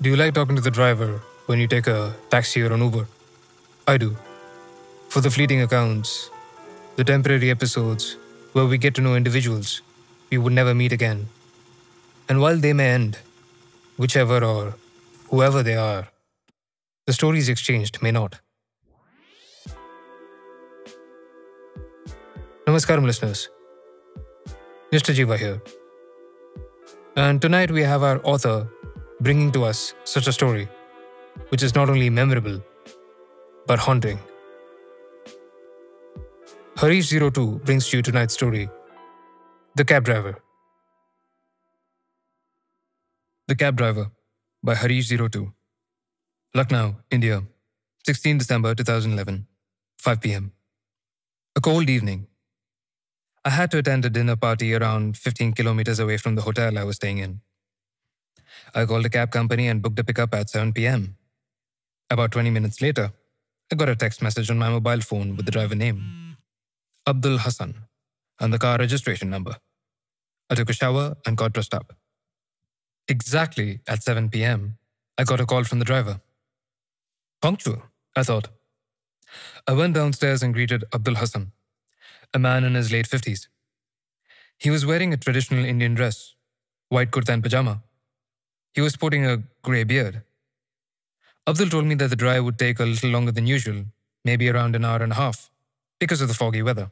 Do you like talking to the driver when you take a taxi or an Uber? I do. For the fleeting accounts, the temporary episodes where we get to know individuals we would never meet again. And while they may end, whichever or whoever they are, the stories exchanged may not. Namaskaram, listeners. Nishta Jeeva here. And tonight we have our author bringing to us such a story, which is not only memorable, but haunting. hrish02 brings to you tonight's story The Cab Driver. The Cab Driver by hrish02. Lucknow, India, 16 December 2011, 5 pm. A cold evening. I had to attend a dinner party around 15 kilometers away from the hotel I was staying in. I called a cab company and booked a pickup at 7 pm. About 20 minutes later, I got a text message on my mobile phone with the driver name Abdul Hassan and the car registration number. I took a shower and got dressed up. Exactly at 7 pm, I got a call from the driver. Punctual, I thought. I went downstairs and greeted Abdul Hassan, a man in his late 50s. He was wearing a traditional Indian dress, white kurta and pajama. He was sporting a grey beard. Abdul told me that the drive would take a little longer than usual, maybe around an hour and a half, because of the foggy weather.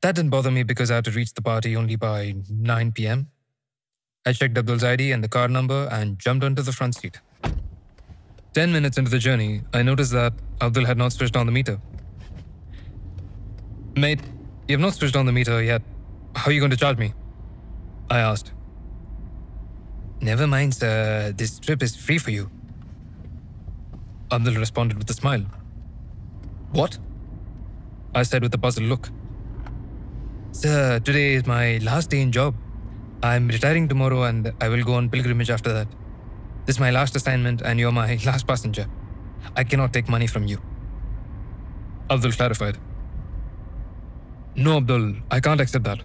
That didn't bother me because I had to reach the party only by 9 pm. I checked Abdul's ID and the car number and jumped onto the front seat. Ten minutes into the journey, I noticed that Abdul had not switched on the meter. Mate, you have not switched on the meter yet. How are you going to charge me? I asked. Never mind, sir. This trip is free for you. Abdul responded with a smile. What? I said with a puzzled look. Sir, today is my last day in job. I'm retiring tomorrow and I will go on pilgrimage after that. This is my last assignment and you're my last passenger. I cannot take money from you. Abdul clarified. No, Abdul, I can't accept that.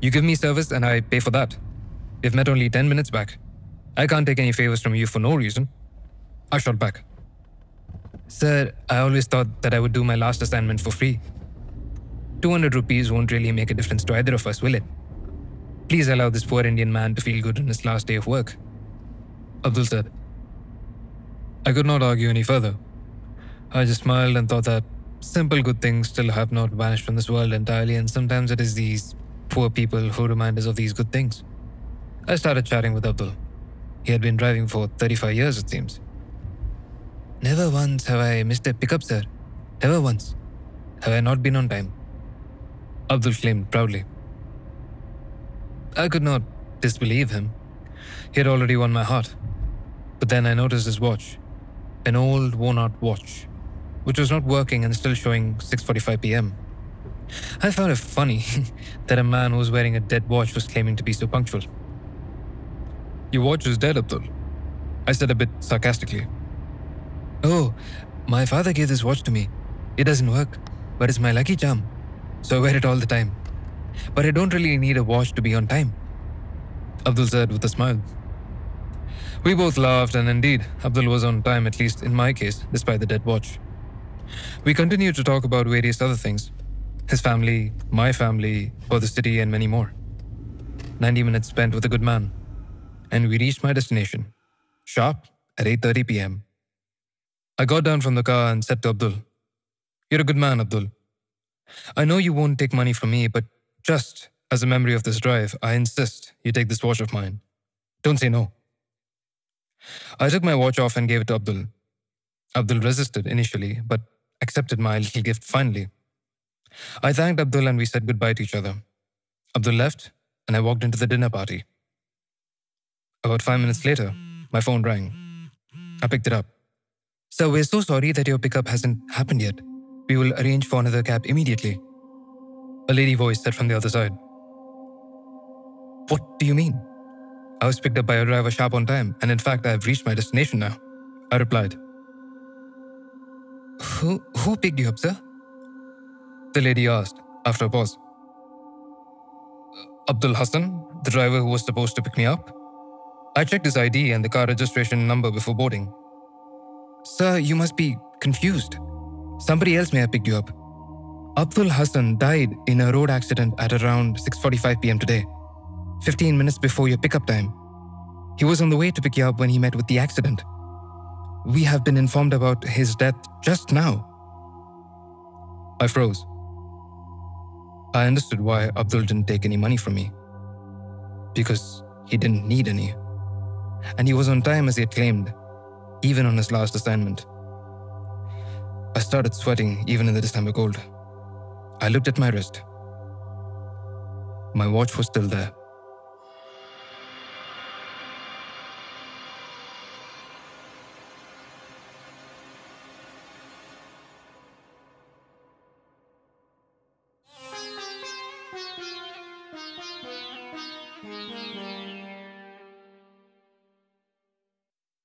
You give me service and I pay for that. We've met only 10 minutes back. I can't take any favors from you for no reason. I shot back. Sir, I always thought that I would do my last assignment for free. 200 rupees won't really make a difference to either of us, will it? Please allow this poor Indian man to feel good on his last day of work. Abdul said. I could not argue any further. I just smiled and thought that simple good things still have not vanished from this world entirely, and sometimes it is these poor people who remind us of these good things. I started chatting with Abdul. He had been driving for 35 years, it seems. Never once have I missed a pickup, sir. Never once. Have I not been on time? Abdul claimed proudly. I could not disbelieve him. He had already won my heart. But then I noticed his watch. An old, worn-out watch, which was not working and still showing 6.45 p.m. I found it funny that a man who was wearing a dead watch was claiming to be so punctual. Your watch is dead, Abdul. I said a bit sarcastically. Oh, my father gave this watch to me. It doesn't work, but it's my lucky charm. So I wear it all the time. But I don't really need a watch to be on time. Abdul said with a smile. We both laughed, and indeed, Abdul was on time, at least in my case, despite the dead watch. We continued to talk about various other things his family, my family, or the city, and many more. 90 minutes spent with a good man. And we reached my destination, sharp at 8.30 p.m. I got down from the car and said to Abdul, You're a good man, Abdul. I know you won't take money from me, but just as a memory of this drive, I insist you take this watch of mine. Don't say no. I took my watch off and gave it to Abdul. Abdul resisted initially, but accepted my little gift finally. I thanked Abdul and we said goodbye to each other. Abdul left, and I walked into the dinner party. About five minutes later, my phone rang. I picked it up. Sir, we're so sorry that your pickup hasn't happened yet. We will arrange for another cab immediately. A lady voice said from the other side. What do you mean? I was picked up by a driver sharp on time, and in fact, I have reached my destination now. I replied. Who, who picked you up, sir? The lady asked, after a pause. Abdul Hassan, the driver who was supposed to pick me up? I checked his ID and the car registration number before boarding. Sir, you must be confused. Somebody else may have picked you up. Abdul Hassan died in a road accident at around 6:45 p.m. today, 15 minutes before your pickup time. He was on the way to pick you up when he met with the accident. We have been informed about his death just now. I froze. I understood why Abdul didn't take any money from me. Because he didn't need any. And he was on time as he had claimed, even on his last assignment. I started sweating even in the December cold. I looked at my wrist. My watch was still there.